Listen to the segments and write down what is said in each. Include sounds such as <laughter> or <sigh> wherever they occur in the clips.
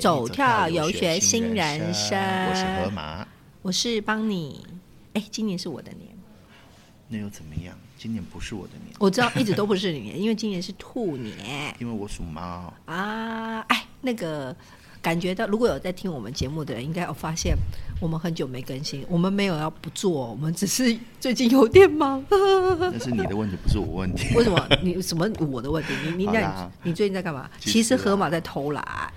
走跳游学新人生，我是河马，我是邦尼。哎，今年是我的年，那又怎么样？今年不是我的年，我知道一直都不是你年，因为今年是兔年。因为我属猫啊。哎，那个感觉到，如果有在听我们节目的人，应该有发现我们很久没更新。我们没有要不做，我们只是最近有点忙。<laughs> 那是你的问题，不是我问题。<laughs> 为什么？你什么我的问题？你你在你最近在干嘛？其实河马在偷懒。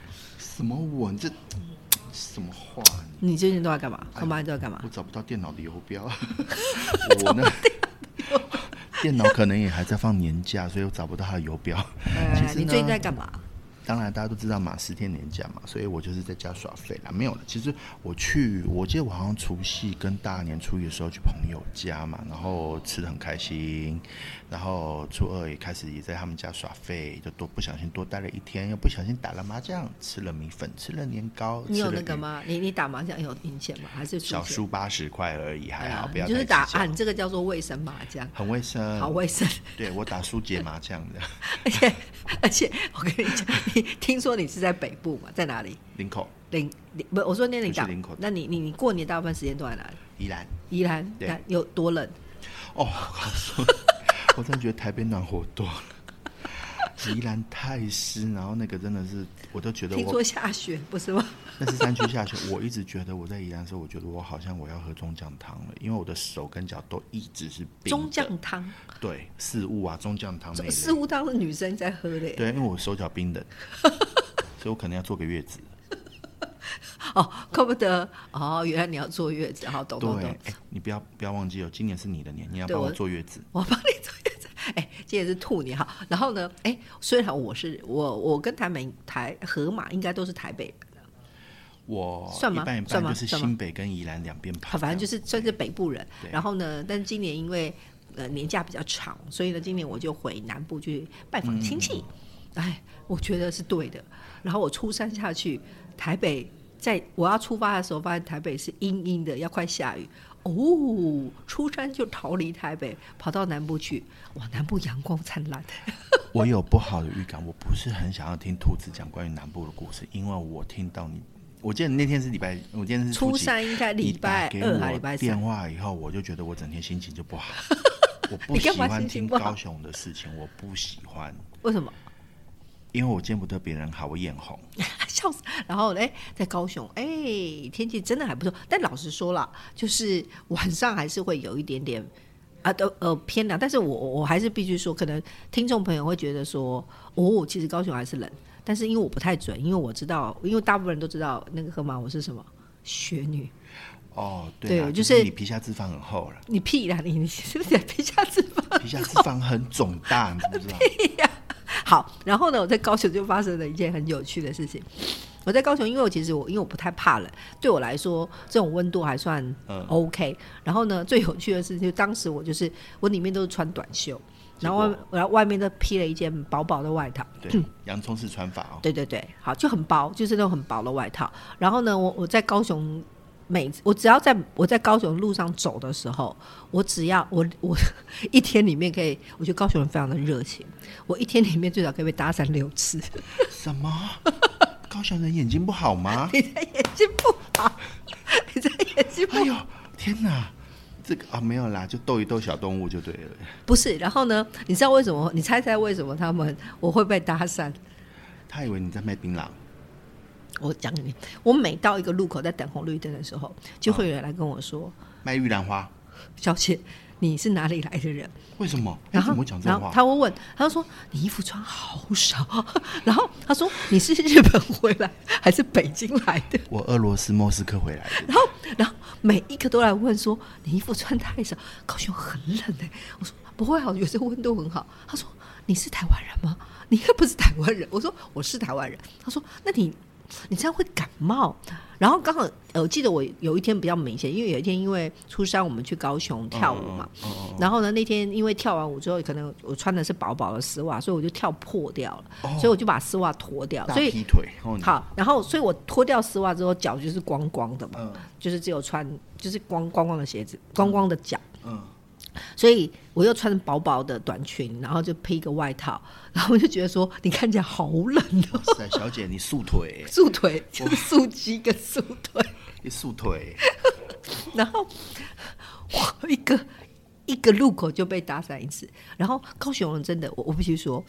什么我？这什么话？你最近都在干嘛？河马都在干嘛？我找不到电脑的游标。<laughs> 我呢？电脑可能也还在放年假，所以我找不到它的游标。其实你最近在干嘛？当然，大家都知道嘛十天年假嘛，所以我就是在家耍废啦。没有了，其实我去，我记得我好像除夕跟大年初一的时候去朋友家嘛，然后吃的很开心，然后初二也开始也在他们家耍废，就多不小心多待了一天，又不小心打了麻将，吃了米粉，吃了年糕。你有那个吗？你你打麻将有赢钱吗？还是小输八十块而已，还好，不要就是打啊，你这个叫做卫生麻将，很卫生，好卫生。对我打输解麻将的，<laughs> 而且而且我跟你讲。<laughs> 听说你是在北部嘛？在哪里？林口。林不，我说那林口。那你你你过年大部分时间都在哪里？宜兰。宜兰有多冷？哦，<laughs> 我真的觉得台北暖和多了。<laughs> 宜兰太湿，然后那个真的是，我都觉得。听说下雪不是吗？那是三区下去。我一直觉得我在宜兰的时候，我觉得我好像我要喝中酱汤了，因为我的手跟脚都一直是冰。中酱汤。对，四物啊，中酱汤。四物汤是女生在喝的。对，因为我手脚冰冷，所以我可能要坐个月子。<laughs> 哦，怪不得哦，原来你要坐月子，好懂懂懂。哎，你不要不要忘记哦，今年是你的年，你要帮我坐月子。我帮你坐月子。哎，今年是兔年哈。然后呢，哎，虽然我是我，我跟台北台河马应该都是台北的。我算吗？算吗？就是新北跟宜兰两边跑。反正就是算是北部人。然后呢，但是今年因为呃年假比较长，所以呢，今年我就回南部去拜访亲戚。哎，我觉得是对的。然后我出山下去，台北。在我要出发的时候，发现台北是阴阴的，要快下雨。哦，出山就逃离台北，跑到南部去。哇，南部阳光灿烂。<laughs> 我有不好的预感，我不是很想要听兔子讲关于南部的故事，因为我听到你，我记得那天是礼拜，我今天是初三，应该礼拜二还礼拜三。电话以后，我就觉得我整天心情就不好。<laughs> 我不喜欢听高雄的事情，我不喜欢。为什么？因为我见不得别人好，我眼红，<laughs> 笑死。然后哎，在高雄，哎，天气真的还不错。但老实说了，就是晚上还是会有一点点啊，都呃偏凉。但是我我还是必须说，可能听众朋友会觉得说，哦，其实高雄还是冷。但是因为我不太准，因为我知道，因为大部分人都知道那个河马我是什么雪女。哦，对，就是你皮下脂肪很厚了。你屁啦，你 <laughs> 你是不是皮下脂肪？<laughs> 皮下脂肪很肿大，你知不知道？<laughs> 好，然后呢，我在高雄就发生了一件很有趣的事情。我在高雄，因为我其实我因为我不太怕冷，对我来说这种温度还算 OK。然后呢，最有趣的是，就当时我就是我里面都是穿短袖，然后然后外面都披了一件薄薄的外套。对，洋葱式穿法哦。对对对，好，就很薄，就是那种很薄的外套。然后呢，我我在高雄。每我只要在我在高雄路上走的时候，我只要我我一天里面可以，我觉得高雄人非常的热情。我一天里面最少可以被搭讪六次。什么？高雄人眼睛不好吗？<laughs> 你的眼睛不好，你的眼睛不好。哎呦，天哪！这个啊没有啦，就逗一逗小动物就对了。不是，然后呢？你知道为什么？你猜猜为什么他们我会被搭讪？他以为你在卖槟榔。我讲给你，我每到一个路口在等红绿灯的时候，就会有人来跟我说：“卖玉兰花，小姐，你是哪里来的人？为什么？然后讲这话？他会问，他就说你衣服穿好少，然后他说你是日本回来还是北京来的？我俄罗斯莫斯科回来的。然后，然后每一个都来问说你衣服穿太少，高雄很冷哎。我说不会啊，有时候温度很好。他说你是台湾人吗？你又不是台湾人。我说我是台湾人。他说那你。你这样会感冒，然后刚好我记得我有一天比较明显，因为有一天因为初三我们去高雄跳舞嘛，然后呢那天因为跳完舞之后，可能我穿的是薄薄的丝袜，所以我就跳破掉了，所以我就把丝袜脱掉，所以劈腿好，然后所以我脱掉丝袜之后脚就是光光的嘛，就是只有穿就是光光光的鞋子，光光的脚，嗯，所以我又穿薄薄的短裙，然后就披一个外套，然后我就觉得说你看起来好冷哦，小姐你束腿，<laughs> 束腿就是 <laughs> 素肌跟束腿，你束腿，<laughs> 然后我一个一个路口就被打散一次，然后高雄人真的，我我必须说。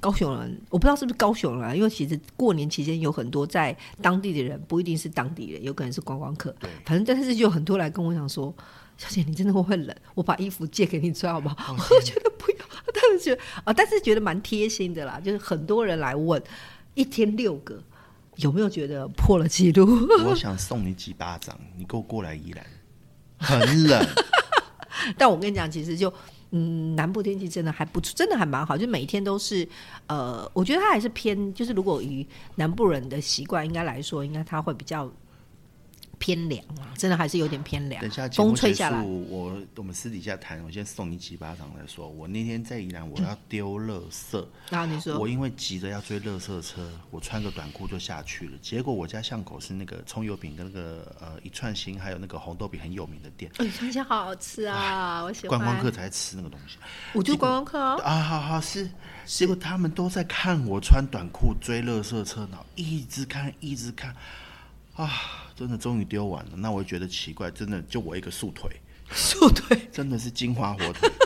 高雄人，我不知道是不是高雄人啊，因为其实过年期间有很多在当地的人，不一定是当地人，有可能是观光客。对。反正但是就有很多来跟我讲说，小姐你真的会会冷，我把衣服借给你穿好不好？我就觉得不要，但是觉得啊，但是觉得蛮贴心的啦，就是很多人来问，一天六个，有没有觉得破了记录？<laughs> 我想送你几巴掌，你给我过来宜兰，很冷，<laughs> 但我跟你讲，其实就嗯，南部天气真的还不错，真的还蛮好，就每一天都是呃，我觉得它还是偏，就是如果以南部人的习惯应该来说，应该它会比较偏凉啊，真的还是有点偏凉等下，风吹结下来。束，我我们私底下谈，我先送你几巴掌再说。我那天在宜兰，我要丢垃圾，然后你说我因为急着要追垃圾车，我穿个短裤就下去了。结果我家巷口是那个葱油饼跟那个呃一串心，还有那个红豆饼很有名的店，一串心好好吃啊，我喜欢。观光客，才吃那个东西我就是观光客哦。啊。好好是，结果他们都在看我穿短裤追垃圾车，然后一直看一直看啊，真的终于丢完了。那我就觉得奇怪，真的就我一个素腿。素腿，真的是金华火腿。<laughs>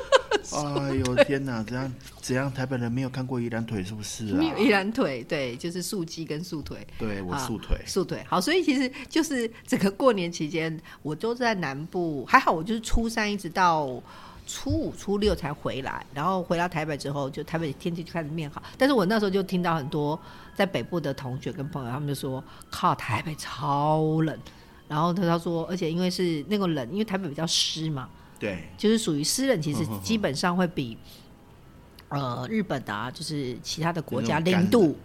哎呦天哪！怎样怎样？台北人没有看过宜兰腿是不是啊？没有一兰腿，对，就是素鸡跟素腿。对我啊素腿，素腿好，所以其实就是整个过年期间，我都在南部，还好我就是初三一直到初五、初六才回来，然后回到台北之后，就台北天气就开始变好。但是我那时候就听到很多在北部的同学跟朋友，他们就说靠台北超冷，然后他他说，而且因为是那个冷，因为台北比较湿嘛，对就是属于湿冷，其实基本上会比呃日本啊，就是其他的国家零度，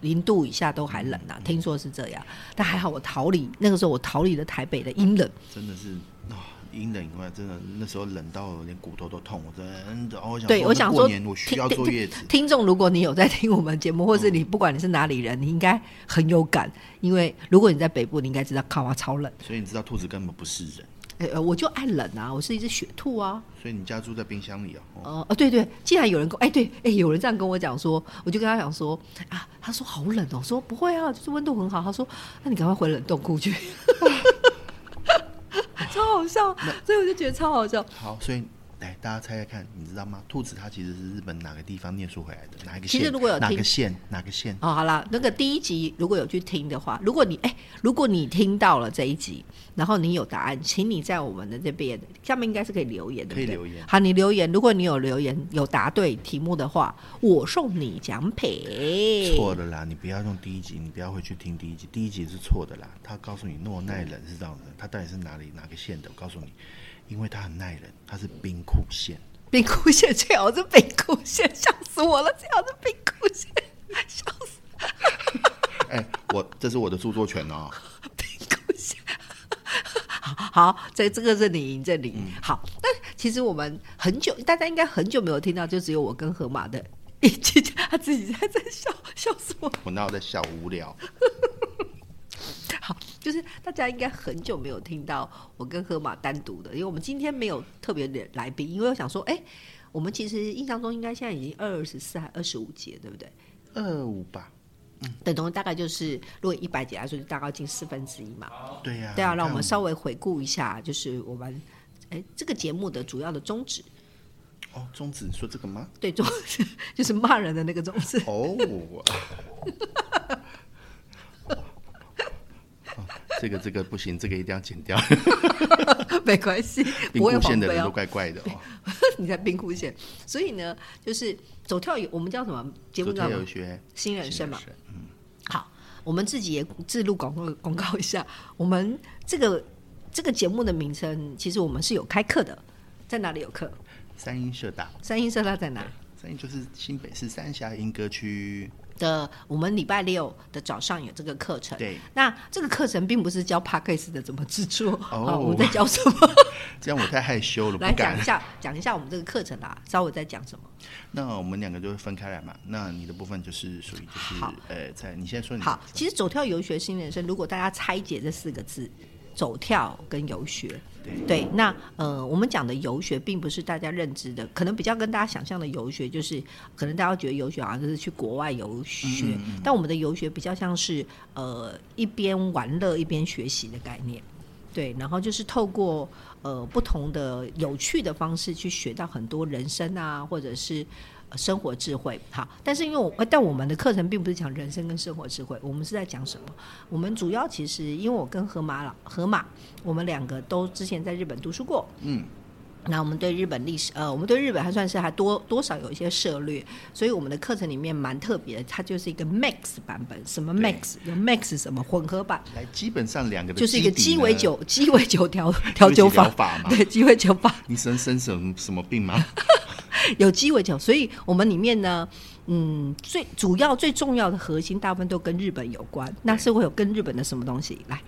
零度以下都还冷嗯啊，听说是这样。但还好我逃离那个时候，我逃离了台北的阴冷。真的是啊，阴冷以外，真的那时候冷到连骨头都痛，我真的。哦我想对，说我想说过年我需要坐月子，听众，如果你有在听我们节目，或是你不管你是哪里人，你应该很有感，因为如果你在北部，你应该知道卡哇超冷。所以你知道兔子根本不是人，呃，我就爱冷啊，我是一只雪兔啊。所以你家住在冰箱里啊。哦呃，哦，对对，既然有人跟哎对哎，有人这样跟我讲说，我就跟他讲说啊，他说好冷哦，我说不会啊，就是温度很好。他说那你赶快回冷冻库去，<laughs> <laughs> 超好笑，所以我就觉得超好笑。好，所以来大家猜猜看，你知道吗？兔子它其实是日本哪个地方念书回来的？哪一个县？其实如果有哪个县？哪个县？哦，好啦，那个第一集如果有去听的话，如果你哎，如果你听到了这一集，然后你有答案，请你在我们的这边下面应该是可以留言的，可以留言好，你留言，如果你有留言有答对题目的话，我送你奖品。错的啦，你不要用第一集，你不要回去听第一集，第一集是错的啦。他告诉你诺奈人是这样的，他到底是哪里哪个县的？我告诉你，因为它很耐冷，它是冰库线。冰库线最好是冰库线，笑死我了！最好是冰库线，笑死 <laughs> 哎、我这是我的著作权哦。冰库线。好好，这这个是你赢，这里、嗯好。但其实我们很久，大家应该很久没有听到，就只有我跟河马的一起，他自己在这笑，笑死我。我哪有在笑无聊？<laughs> 好，就是大家应该很久没有听到我跟河马单独的，因为我们今天没有特别的来宾，因为我想说，哎、我们其实印象中应该现在已经二十四还二十五节，对不对？二五吧？嗯等同大概就是，如果一百节来说，就大概近四分之一嘛。对呀、对啊，让我们稍微回顾一下，就是我们哎这个节目的主要的宗旨，哦，宗旨说这个吗？对宗旨 <laughs> 就是骂人的那个宗旨。哦，<laughs> 哦这个这个不行，这个一定要剪掉。<laughs> 没关系，兵 <laughs> 不会库县的人都。怪怪的哦。<laughs> 你在冰库县，所以呢，就是走跳有我们叫什么节目叫什么有学新人生嘛。嗯好，我们自己也自录广告广告一下，我们这个这个节目的名称，其实我们是有开课的，在哪里有课？三英社大，三英社大在哪？三英就是新北市三峡莺歌区。的我们礼拜六的早上有这个课程。对，那这个课程并不是教 p a c k a g e 的怎么制作，哦好我们在教什么？<laughs> 这样我太害羞了，来 <laughs> 不敢讲一。下，讲一下我们这个课程啦，稍微在讲什么。那我们两个就会分开来嘛。那你的部分就是属于就是呃，在你先说你好，其实走跳游学新人生，如果大家拆解这四个字，走跳跟游学。对对，那呃，我们讲的游学，并不是大家认知的，可能比较跟大家想象的游学，就是可能大家觉得游学好像就是去国外游学，但我们的游学比较像是呃一边玩乐一边学习的概念。对，然后就是透过呃不同的有趣的方式去学到很多人生啊，或者是。呃生活智慧，好，但是因为我，呃但我们的课程并不是讲人生跟生活智慧，我们是在讲什么？我们主要其实，因为我跟河马老河马，我们两个都之前在日本读书过，嗯，那我们对日本历史，呃，我们对日本还算是还多多少有一些涉略，所以我们的课程里面蛮特别的，它就是一个 max 版本，什么 max 有 max 什么？混合版，来，基本上两个就是一个鸡尾，酒鸡尾酒调调酒法嘛。对，鸡尾酒法。你生生什么什么病吗？<laughs> 有鸡尾酒，所以我们里面呢，嗯，最主要最重要的核心大部分都跟日本有关，那是会有跟日本的什么东西？来。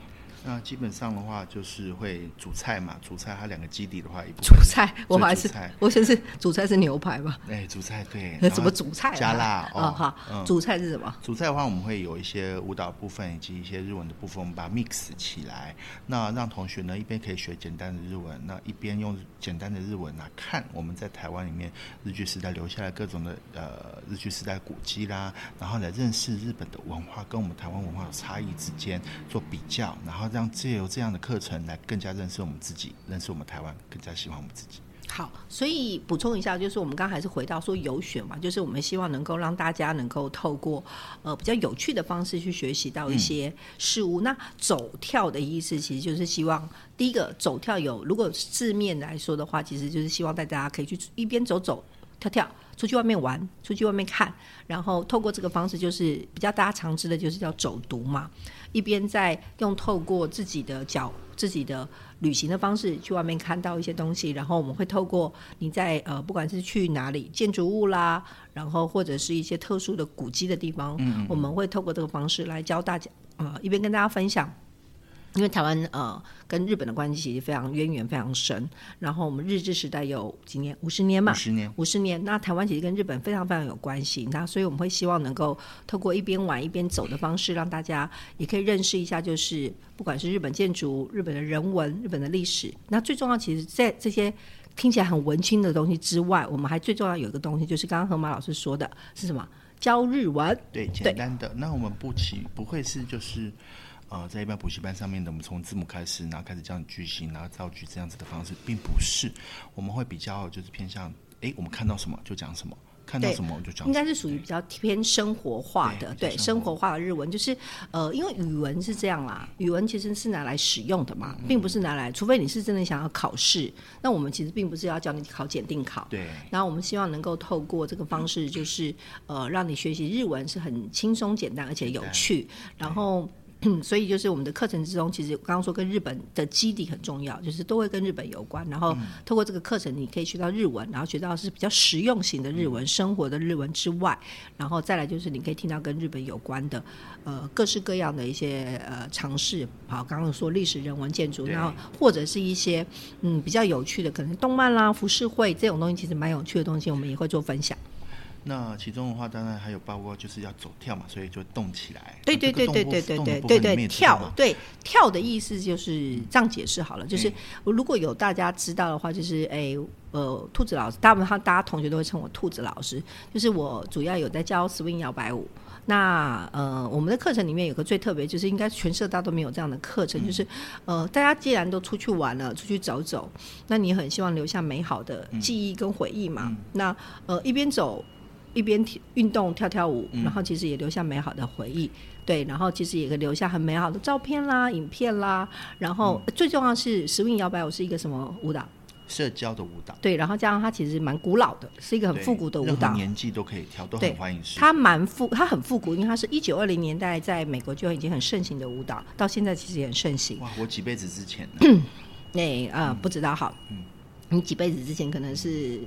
那基本上的话就是会主菜嘛，主菜它两个基底的话，一部煮分是菜，我还是菜。我先是主菜是牛排吧，哎，主菜对，那 <laughs> 怎么然后煮菜啊？加辣啊哦，哈，嗯。煮菜是什么？主菜的话，我们会有一些舞蹈部分以及一些日文的部分，我们把它 mix 起来，那让同学呢一边可以学简单的日文，那一边用简单的日文来看我们在台湾里面日剧时代留下来各种的呃日剧时代古迹啦，然后来认识日本的文化跟我们台湾文化的差异之间做比较，然后让借由这样的课程来更加认识我们自己，认识我们台湾，更加喜欢我们自己。好，所以补充一下，就是我们刚刚还是回到说游学嘛，就是我们希望能够让大家能够透过呃比较有趣的方式去学习到一些事物。那走跳的意思，其实就是希望第一个走跳有，如果字面来说的话，其实就是希望大家可以去一边走走跳跳。出去外面玩，出去外面看，然后透过这个方式，就是比较大家常知的，就是叫走读嘛。一边在用透过自己的脚、自己的旅行的方式去外面看到一些东西，然后我们会透过你在呃，不管是去哪里建筑物啦，然后或者是一些特殊的古迹的地方，我们会透过这个方式来教大家，呃，一边跟大家分享。因为台湾呃跟日本的关系其实非常渊源非常深，然后我们日治时代有几年五十年嘛五，十年，五十年，那台湾其实跟日本非常非常有关系，那所以我们会希望能够透过一边玩一边走的方式，让大家也可以认识一下，就是不管是日本建筑、日本的人文、日本的历史，那最重要，其实在这些听起来很文青的东西之外，我们还最重要有一个东西，就是刚刚河马老师说的是什么？教日文。对，简单的。那我们不起不会是就是，呃，在一般补习班上面的，我们从字母开始，然后开始教你句型，然后造句这样子的方式，并不是。我们会比较就是偏向，诶，我们看到什么就讲什么，看到什么我就讲应。该是属于比较偏生活化的，对生活化的日文，就是呃，因为语文是这样啦，语文其实是拿来使用的嘛，并不是拿来，除非你是真的想要考试，那我们其实并不是要教你考检定考，对，然后我们希望能够透过这个方式，就是呃，让你学习日文是很轻松、简单而且有趣。然后，<clears throat> 所以就是我们的课程之中，其实刚刚说跟日本的基底很重要，就是都会跟日本有关。然后透过这个课程，你可以学到日文，然后学到是比较实用型的日文、生活的日文之外，然后再来就是你可以听到跟日本有关的呃各式各样的一些呃尝试。好，刚刚说历史、人文、建筑，然后或者是一些嗯比较有趣的，可能动漫啦、浮世绘这种东西，其实蛮有趣的东西，我们也会做分享。那其中的话，当然还有包括就是要走跳嘛，所以就动起来。对对对对对对对对对，跳对跳的意思就是这样解释好了，就是如果有大家知道的话，就是哎呃兔子老师，大部分他大家同学都会称我兔子老师，就是我主要有在教 swing 摇摆舞。那呃，我们的课程里面有个最特别，就是应该全社大都没有这样的课程，就是呃，大家既然都出去玩了，出去走走，那你很希望留下美好的记忆跟回忆嘛？那呃，一边走。一边运动跳跳舞，然后其实也留下美好的回忆，对，然后其实也可以留下很美好的照片啦、影片啦，然后最重要是 swing 摇摆舞是一个什么舞蹈？社交的舞蹈，对，然后加上它其实蛮古老的，是一个很复古的舞蹈，年纪都可以跳，都很欢迎。它蛮复，它很复古，因为它是一九二零年代在美国就已经很盛行的舞蹈，到现在其实也很盛行。哇，我几辈子之前，那呃不知道好，你几辈子之前可能是。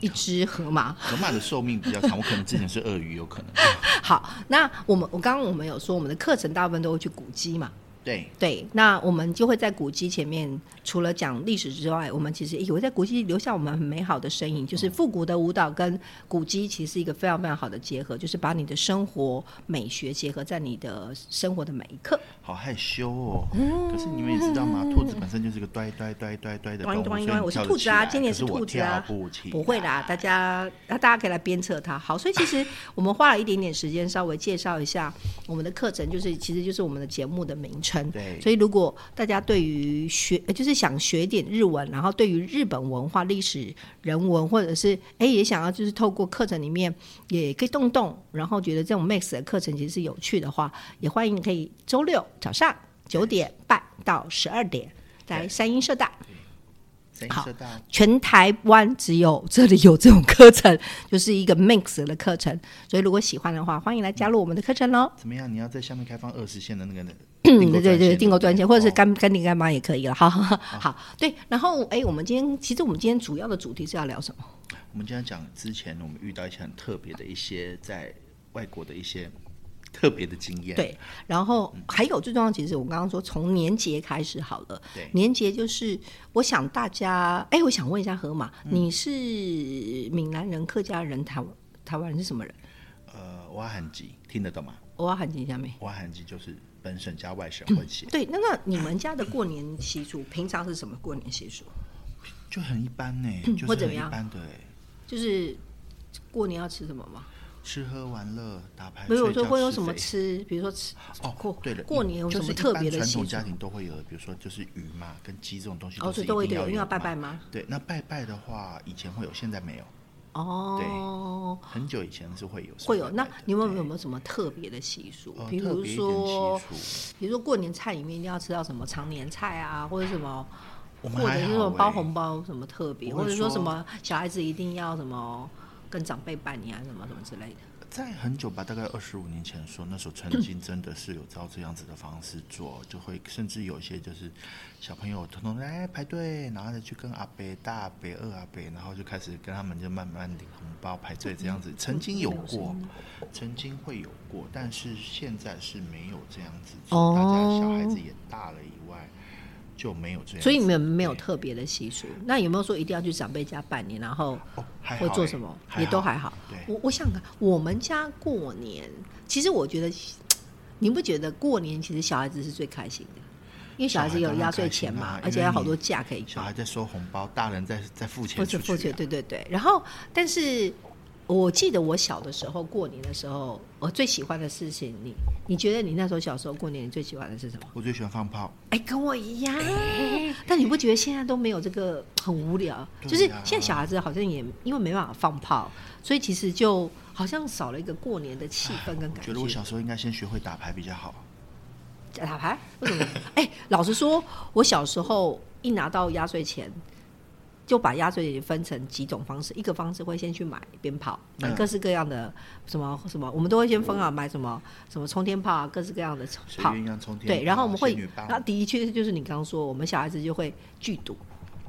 一只河马，河马的寿命比较长，我可能之前是鳄鱼，有可能。<laughs> 好，那我们我刚刚我们有说，我们的课程大部分都会去古迹嘛，对，对，那我们就会在古迹前面，除了讲历史之外，我们其实也会在古迹留下我们很美好的身影。就是复古的舞蹈跟古迹其实是一个非常非常好的结合，就是把你的生活美学结合在你的生活的每一刻。好害羞哦。可是你们也知道吗？兔子本身就是个呆呆呆呆呆的动物，端一端一端，我是兔子啊，今年是兔子啊跳不，不会啦，大家那大家可以来鞭策他。好，所以其实我们花了一点点时间，稍微介绍一下我们的课程，就是其实就是我们的节目的名称。对所以如果大家对于学，呃就是想学一点日文，然后对于日本文化、历史、人文，或者是哎也想要就是透过课程里面也可以动动，然后觉得这种 Max 的课程其实是有趣的话，也欢迎你可以周六早上九点半到十二点来三鹰社大。好全台湾只有这里有这种课程，就是一个 mix 的课程。所以如果喜欢的话，欢迎来加入我们的课程喽。怎么样？你要在下面开放二十线的那个 <clears throat> 嗯，对对对，订购专线或者是干。干干爹干妈也可以了。好好好，对。然后哎，我们今天其实我们今天主要的主题是要聊什么？我们今天讲之前我们遇到一些很特别的一些在外国的一些特别的经验。对，然后还有最重要，其实我刚刚说从年节开始好了。对年节就是我想大家，哎，我想问一下河马，嗯你是闽南人、客家人、台台湾人是什么人？呃，挖痕机听得懂吗？我要喊一下没？挖痕机就是本省加外省混血，对，那那你们家的过年习俗，平常是什么过年习俗？就很一般呢，<laughs> 就是很一或怎么样般的哎，就是过年要吃什么吗？吃喝玩乐打牌。没有，就睡觉会有什么吃，比如说吃哦过，对了，过年有什么就是特别的传统家？庭都会有的，比如说就是鱼嘛，跟鸡这种东西哦，是一所以都会有，因为要拜拜吗？对，那拜拜的话，以前会有，现在没有。哦，很久以前是会有，会有。那你们有没有什么特别的习俗？呃比如说比如说过年菜里面一定要吃到什么常年菜啊，或者什么，或者是说包欸红包什么特别，或者说说什么小孩子一定要什么跟长辈拜年啊，什么什么之类的。在很久吧，大概二十五年前的时候，那时候曾经真的是有照这样子的方式做，就会甚至有一些就是小朋友统统来排队，然后再去跟阿伯、大阿伯、二阿伯，然后就开始跟他们就慢慢领红包排队这样子。曾经有过，曾经会有过，但是现在是没有这样子大家小孩子也大了以外，就没有这样。所以你们没有特别的习俗。那有没有说一定要去长辈家拜年，然后会做什么？也都还好。对，我我想看，我们家过年，其实我觉得，<tsk> 你不觉得过年其实小孩子是最开心的，因为小孩子有压岁钱嘛，而且还有好多假可以放小孩。在收红包，大人在在付钱付钱，对对对。然后，但是我记得我小的时候过年的时候，我最喜欢的事情，你你觉得你那时候小时候过年，你最喜欢的是什么？我最喜欢放炮。哎，跟我一样。但你不觉得现在都没有这个很无聊？就是现在小孩子好像也因为没办法放炮，所以其实就好像少了一个过年的气氛跟感觉得我小时候应该先学会打牌比较好。打牌？为什么？哎、老实说，我小时候一拿到压岁钱，就把压岁钱分成几种方式。一个方式会先去买鞭炮，买嗯各式各样的什么什么，我们都会先分啊，买什么什么冲天炮啊，各式各样的炮。对，然后我们会仙女，棒然后的确就是你刚刚说，我们小孩子就会剧赌，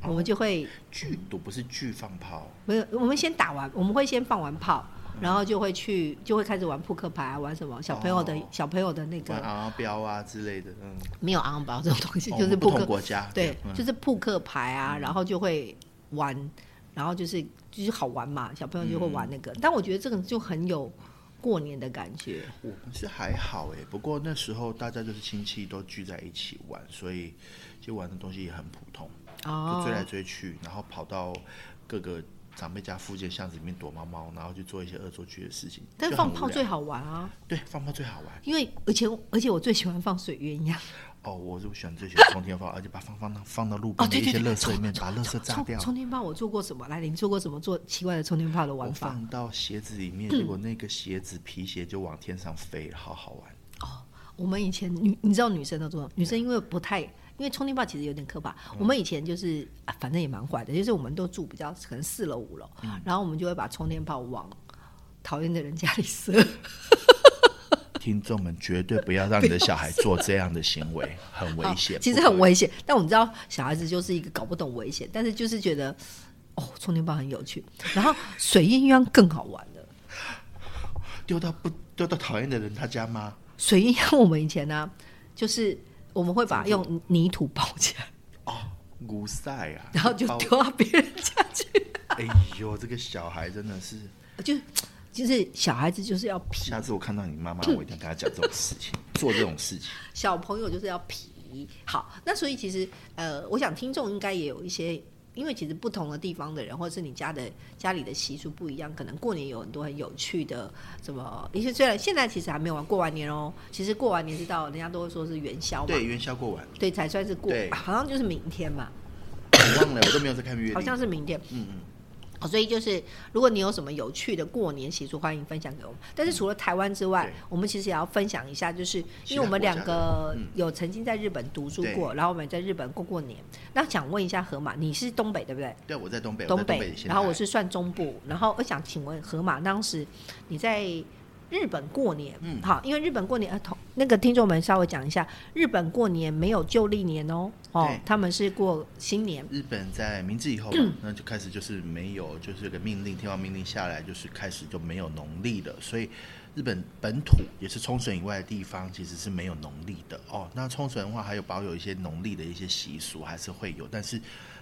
我们就会剧赌不是剧放炮，没有，我们先打完，我们会先放完炮。然后就会去，就会开始玩扑克牌啊，玩什么小朋友的、哦小朋友的那个玩昂标啊之类的，嗯，没有昂标这种东西，哦就是扑克国家对，嗯就是扑克牌啊，然后就会玩，然后就是就是好玩嘛，小朋友就会玩那个。但我觉得这个就很有过年的感觉。我们是还好哎，不过那时候大家就是亲戚都聚在一起玩，所以就玩的东西也很普通，就哦追来追去，然后跑到各个长辈家附近巷子里面躲猫猫，然后去做一些恶作剧的事情。但是放炮最好玩啊，对，放炮最好玩。因为而且而且我最喜欢放水鸳鸯。哦，我就喜欢最喜欢冲天炮，而且把放放到放到路哦，边的一些对对对，垃圾里面，把垃圾炸掉。充电炮我做过什么？来，你做过什么做奇怪的充电炮的玩法？放到鞋子里面，结果那个鞋子皮鞋就往天上飞，好好玩。哦我们以前女，你知道女生都做，女生因为不太，因为充电炮其实有点可怕。我们以前就是、啊，反正也蛮坏的，就是我们都住比较可能四楼五楼，然后我们就会把充电炮往讨厌的人家里射。<laughs> 听众们绝对不要让你的小孩做这样的行为，<laughs> 很危险。其实很危险，但我们知道小孩子就是一个搞不懂危险，但是就是觉得哦，充电宝很有趣，然后水鸳鸯更好玩了。丢到不丢到讨厌的人他家吗？水印鸯我们以前呢、就是我们会把用泥土包起来，哦，古赛啊，然后就丢到别人家去。哎呦，这个小孩真的是，<laughs> 就是就是小孩子就是要皮，下次我看到你妈妈，我一定跟她讲这种事情，<laughs> 做这种事情。小朋友就是要皮。好，那所以其实呃，我想听众应该也有一些。因为其实不同的地方的人，或者是你家的家里的习俗不一样，可能过年有很多很有趣的什么一些。虽然现在其实还没有完过完年哦，其实过完年是到人家都会说是元宵嘛，对，元宵过完，对，才算是过，好像就是明天嘛，我忘了，我都没有在看月历。好像是明天。嗯嗯，哦所以就是，如果你有什么有趣的过年习俗，欢迎分享给我们。但是除了台湾之外对，我们其实也要分享一下，就是因为我们两个有曾经在日本读书过，然后我们在日本过过年。那想问一下河马，你是东北对不对？对，我在东北，东北然后我是算中部，然后我想请问河马，当时你在日本过年，嗯好，因为日本过年，呃，同那个听众们稍微讲一下，日本过年没有旧历年哦，哦，他们是过新年，日本在明治以后嗯，<clears throat> 那就开始就是没有，就是有个命令，天皇命令下来，就是开始就没有农历了，所以日本本土也是冲绳以外的地方，其实是没有农历的哦。那冲绳的话，还有保有一些农历的一些习俗，还是会有，但是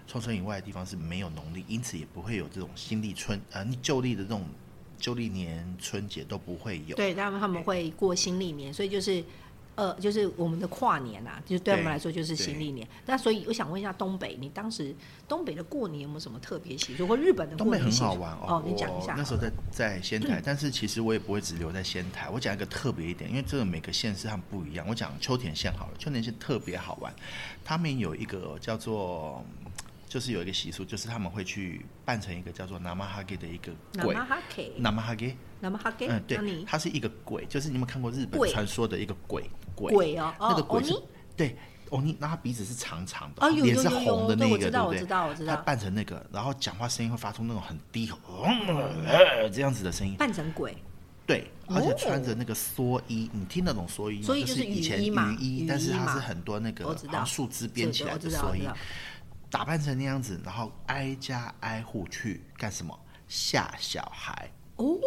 冲绳以外的地方是没有农历，因此也不会有这种新历春呃旧历的这种旧历年春节都不会有。对，他们他们会过新历年，所以就是。呃，就是我们的跨年啊，就是对我们对来说就是新历年。那所以我想问一下东北，你当时东北的过年有没有什么特别习俗？或日本的东北很？好玩哦，你讲一下那时候在在仙台，但是其实我也不会只留在仙台。我讲一个特别一点，因为这个每个县市它们不一样。我讲秋田县好了，秋田县特别好玩，他们有一个叫做。就是有一个习俗，就是他们会去扮成一个叫做 Namahage 的一个鬼。Namahake Namahage，嗯，对那你，它是一个鬼，就是你有没有看过日本传说的一个鬼鬼？鬼哦，那个哦鬼是哦对哦，你，那他鼻子是长长的，哦脸是红的那个，对不对？我知道我知道。他扮成那个，然后讲话声音会发出那种很低，这样子的声音。扮成鬼，对，哦。而且穿着那个蓑衣，你听得懂蓑衣吗？蓑衣就是以前雨衣嘛雨衣，但是它是很多那个树枝编起来的蓑衣打扮成那样子，然后挨家挨户去干什么？吓小孩。哦，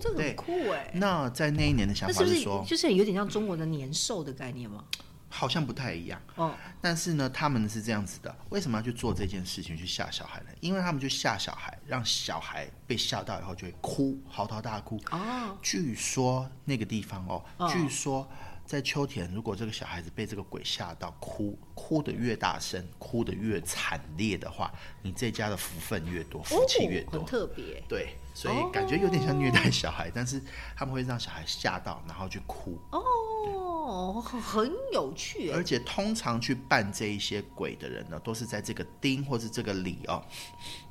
这个很酷哎。那在那一年的想法是说，就是有点像中国的年兽的概念吗？好像不太一样。哦，但是呢，他们是这样子的：为什么要去做这件事情去吓小孩呢？因为他们就吓小孩，让小孩被吓到以后就会哭，嚎啕大哭。哦，据说那个地方哦，哦据说在秋田，如果这个小孩子被这个鬼吓到哭，哭得越大声，哭得越惨烈的话，你这家的福分越多，福气越多。哦很特别。对，所以感觉有点像虐待小孩，但是他们会让小孩吓到，然后去哭。哦，很很有趣哎。而且通常去扮这一些鬼的人呢，都是在这个丁或是这个里哦，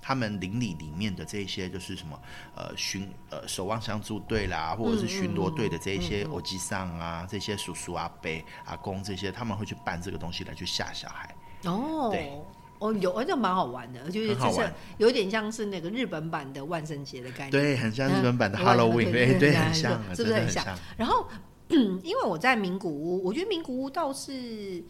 他们邻里里面的这一些就是什么呃巡呃守望相助队啦，或者是巡逻队的这一些欧吉桑啊，这些叔叔阿伯阿公这些，他们会去扮这个东西来去吓小孩。哦对。哦，有，而且蛮好玩的，就是就是有点像是那个日本版的万圣节的概念。对，很像日本版的嗯 Halloween，对对很像，是不是很像？然后，<clears throat> 因为我在名古屋，我觉得名古屋倒是。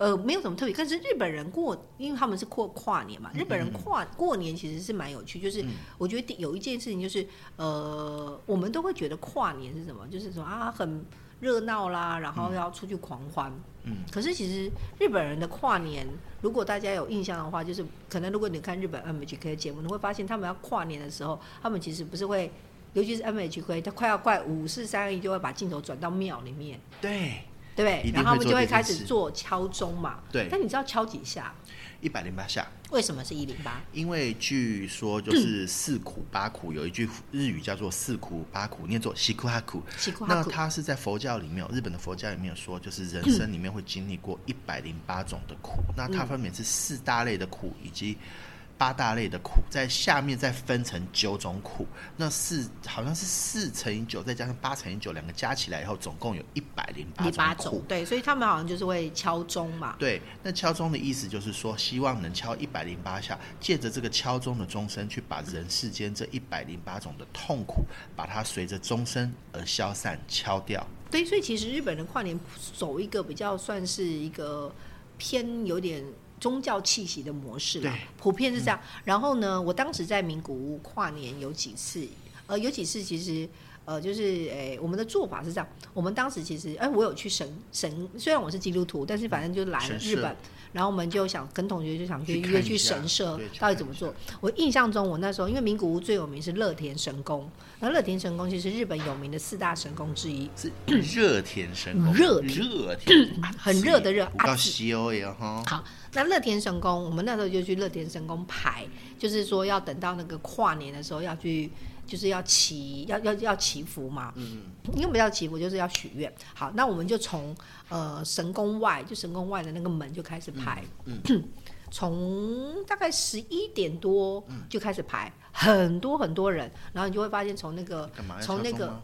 呃，没有什么特别，但是日本人过，因为他们是过跨年嘛，日本人跨过年其实是蛮有趣。就是我觉得有一件事情，就是呃，我们都会觉得跨年是什么，就是说啊很热闹啦，然后要出去狂欢。嗯，可是其实日本人的跨年，如果大家有印象的话，就是可能如果你看日本 MHK 的节目，你会发现他们要跨年的时候，他们其实不是会，尤其是 MHK，他快要快五四三二一，就会把镜头转到庙里面，对，对然后他们就会开始做敲钟嘛。对但你知道敲几下？一百零八下。为什么是一零八？因为据说就是四苦八苦，有一句日语叫做四苦八苦，念作西苦哈苦。那它是在佛教里面，日本的佛教里面说，就是人生里面会经历过一百零八种的苦。那它分别是四大类的苦以及八大类的苦，在下面再分成九种苦。那四好像是四乘以九，再加上八乘以九，两个加起来以后，总共有一百零零八八种苦。，种对，所以他们好像就是会敲钟嘛。对，那敲钟的意思就是说，希望能敲一百零八下，借着这个敲钟的钟声，去把人世间这一百零八种的痛苦，把它随着钟声而消散、敲掉。对，所以其实日本人跨年走一个比较算是一个偏有点宗教气息的模式啦对，普遍是这样。然后呢，我当时在名古屋跨年有几次，呃，有几次其实。呃，就是诶、我们的做法是这样，我们当时其实，哎、我有去神神，虽然我是基督徒，但是反正就来日本，然后我们就想跟同学就想去约去神社到底怎么做。我印象中，我那时候因为名古屋最有名是乐田神宫，然后乐田神宫其实是日本有名的四大神宫之一，是 <clears throat> 热田神宫，热热田，很热的热我告啊字西欧也哈，好，那乐田神宫，我们那时候就去乐田神宫排，就是说要等到那个跨年的时候要去，就是要祈要要要祈福嘛。嗯因为不要祈福，就是要许愿。好，那我们就从呃神宫外，就神宫外的那个门就开始排。嗯 <clears throat> 从大概十一点多嗯就开始排，很多很多人，然后你就会发现从那个从那个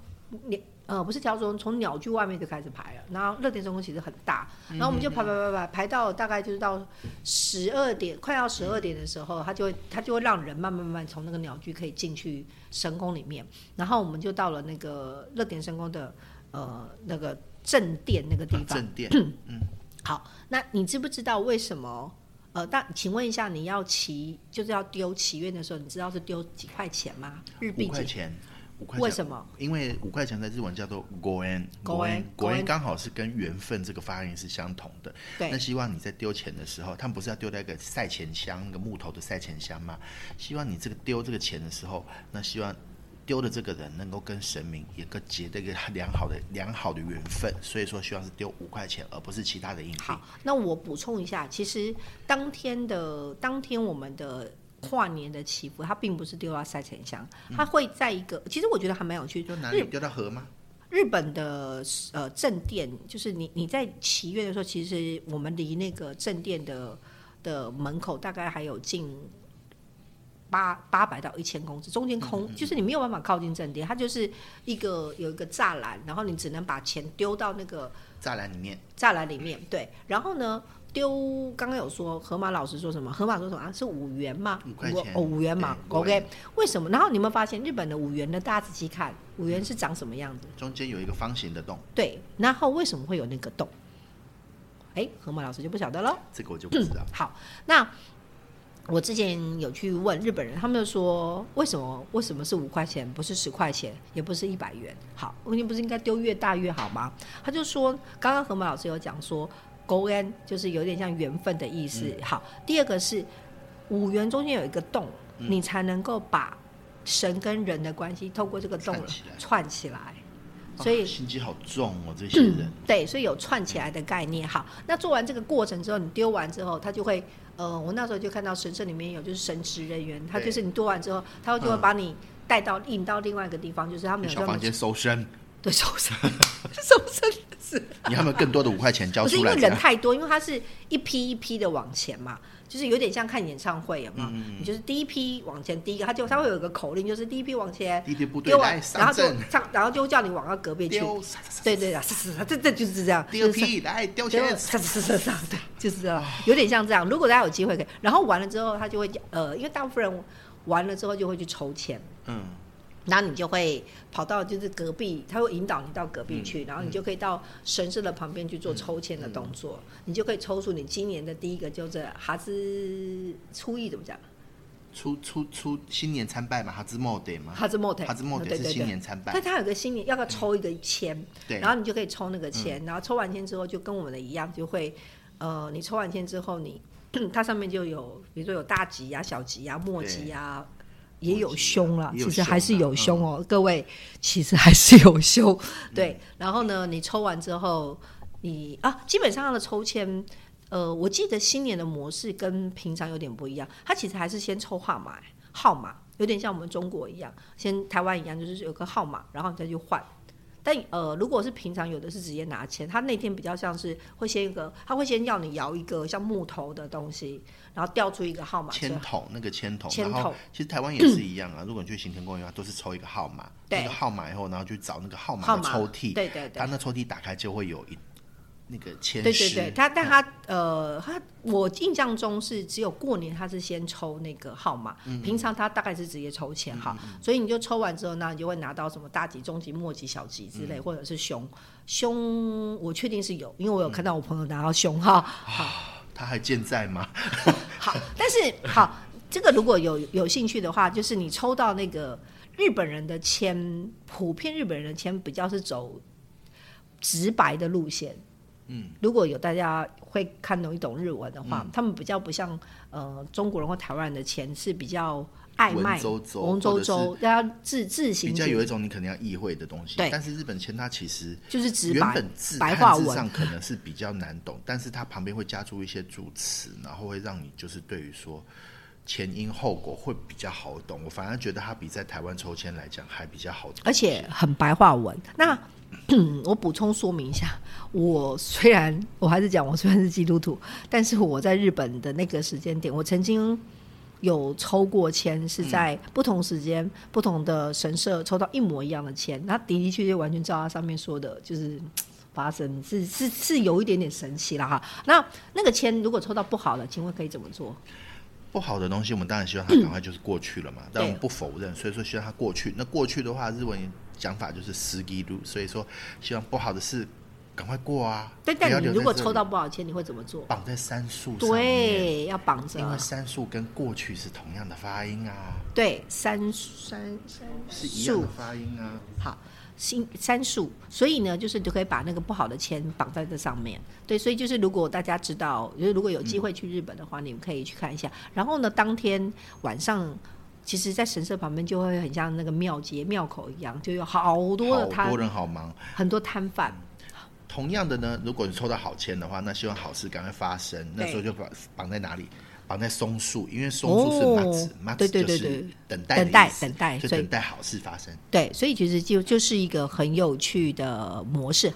呃不是挑钟，从鸟居外面就开始排了。然后乐天神宫其实很大，然后我们就排排排排排到大概就是到十二点，快要十二点的时候，它就会它就会让人慢慢慢慢从那个鸟居可以进去神宫里面，然后我们就到了那个乐天神宫的呃那个正殿那个地方。正殿，嗯 <clears throat> 好，那你知不知道为什么？呃，但请问一下，你要祈就是要丢祈愿的时候，你知道是丢几块钱吗？日币几？五块钱，五块钱。为什么？因为五块钱在日文叫做 “goen”。goen goen 刚好是跟缘分这个发音是相同的。对那，希望你在丢钱的时候，他们不是要丢在一个赛钱箱，那个木头的赛钱箱吗？希望你这个丢这个钱的时候，那希望丢的这个人能够跟神明有个结的一个良好的 <laughs> 良好的缘分，所以说希望是丢五块钱，而不是其他的硬币。好，那我补充一下，其实当天的当天我们的跨年的祈福，它并不是丢到赛钱箱，它会在一个，其实我觉得还蛮有趣。日就哪里丢到河吗？日本的呃正殿，就是你你在祈愿的时候，其实我们离那个正殿的的门口大概还有近八八百到一千公尺，中间空，就是你没有办法靠近正殿，它就是一个有一个栅栏，然后你只能把钱丢到那个栅栏里面，栅栏里面，对，然后呢？丢刚刚有说河马老师说什么？河马说什么啊？是五元吗？五块钱哦，五元嘛。OK，为什么？然后你有没有发现日本的五元呢？大家仔细看，五元是长什么样子？中间有一个方形的洞，对，然后为什么会有那个洞？哎，河马老师就不晓得喽。这个我就不知道。好，那我之前有去问日本人，他们就说为什么为什么是五块钱，不是十块钱，也不是一百元？好，问题不是应该丢越大越好吗？他就说，刚刚河马老师有讲说，勾恩就是有点像缘分的意思。嗯好，第二个是五元中间有一个洞，嗯你才能够把神跟人的关系透过这个洞串起来。所以啊心机好重哦，这些人。<clears throat> 对，所以有串起来的概念。好，那做完这个过程之后，你丢完之后，他就会，呃，我那时候就看到神社里面有就是神职人员，他就是你丢完之后，他就会嗯把你带到引到另外一个地方，就是他们有小房间搜身，对搜身 <laughs> 搜身是，你还有没有更多的五块钱交不是因为？人太多，因为它是一批一批的往前嘛，就是有点像看演唱会，有没有？嗯你就是第一批往前，第一个他就他会有一个口令，就是第一批往前地铁部队丢完来，然后就上阵，上，然后就叫你往到隔壁去。丢，对对对，是是是，这这就是这样。第二批来丢就钱，就是这样，有点像这样。如果大家有机会可以，然后完了之后，他就会呃，因为大部分人完了之后就会去抽签，嗯，然后你就会跑到就是隔壁，他会引导你到隔壁嗯去，然后你就可以到神社的旁边去做抽签的动作，你就可以抽出你今年的第一个就是哈兹初一怎么讲？初初初新年参拜嘛，哈兹莫德嘛，哈兹莫德，哈兹莫德是新。年参拜但，他有个新年要不要抽一个签，对，嗯然后你就可以抽那个签，然后抽完签之后就跟我们的一样，就会呃，你抽完签之后你，<clears throat> 它上面就有，比如说有大吉呀、小吉呀、末吉呀。也有凶了，其实还是有凶哦，各位，其实还是有凶。<laughs> 对，然后呢，你抽完之后，你啊，基本上它的抽签，呃，我记得新年的模式跟平常有点不一样，它其实还是先抽号码，号码有点像我们中国一样，先台湾一样，就是有个号码，然后你再去换。但呃，如果是平常有的是直接拿钱，他那天比较像是会先一个，他会先要你摇一个像木头的东西，然后调出一个号码。签筒那个签筒，签筒然后其实台湾也是一样啊。<clears throat> 如果你去行天公园，都是抽一个号码，对那个号码以后，然后去找那个号码的抽屉，对对对他那抽屉打开就会有一那个签对对对，他但他呃，他我印象中是只有过年他是先抽那个号码，嗯平常他大概是直接抽签哈，所以你就抽完之后呢，你就会拿到什么大吉、中吉、末吉、小吉之嗯类，或者是凶凶，我确定是有，因为我有看到我朋友拿到凶哈。他还健在吗？<laughs> 好，但是好，这个如果有有兴趣的话，就是你抽到那个日本人的签，普遍日本人的签比较是走直白的路线。嗯，如果有大家会看懂一懂日文的话，嗯。他们比较不像呃中国人或台湾人的钱是比较爱卖文绉绉文绉绉，要自自行比较有一种你可能要意会的东西。对。但是日本钱它其实就是直白原本字白话文。上可能是比较难懂，但是它旁边会加注一些助词，然后会让你就是对于说前因后果会比较好懂。我反而觉得它比在台湾抽签来讲还比较好懂，而且很白话文。那我补充说明一下，我虽然我还是讲我虽然是基督徒，但是我在日本的那个时间点，我曾经有抽过签，是在不同时间、不同的神社抽到一模一样的签，那的的确确完全照他上面说的，就是。发生是是是有一点点神奇了哈。那那个签如果抽到不好的，请问可以怎么做？不好的东西，我们当然希望它赶快就是过去了嘛，但我们不否认，所以说希望它过去。那过去的话，日文讲法就是失一路，所以说希望不好的事赶快过啊。但但你如果抽到不好的签，你会怎么做？绑在杉树上，对，要绑着因。为杉树跟过去是同样的发音啊，对，杉杉杉是一样的树发音啊。好，新杉树，所以呢，就是你就可以把那个不好的签绑在这上面。对，所以就是如果大家知道，就是如果有机会去日本的话，你们可以去看一下。然后呢，当天晚上。其实，在神社旁边就会很像那个庙街、庙口一样，就有好多的摊好多，人好忙。很多摊贩。同样的呢，如果你抽到好签的话，那希望好事赶快发生。那时候就绑绑在哪里？绑在松树，因为松树是哦麻子，麻对子就是对对对等待等待等待就等待好事发生。对，所以其实就就是一个很有趣的模式。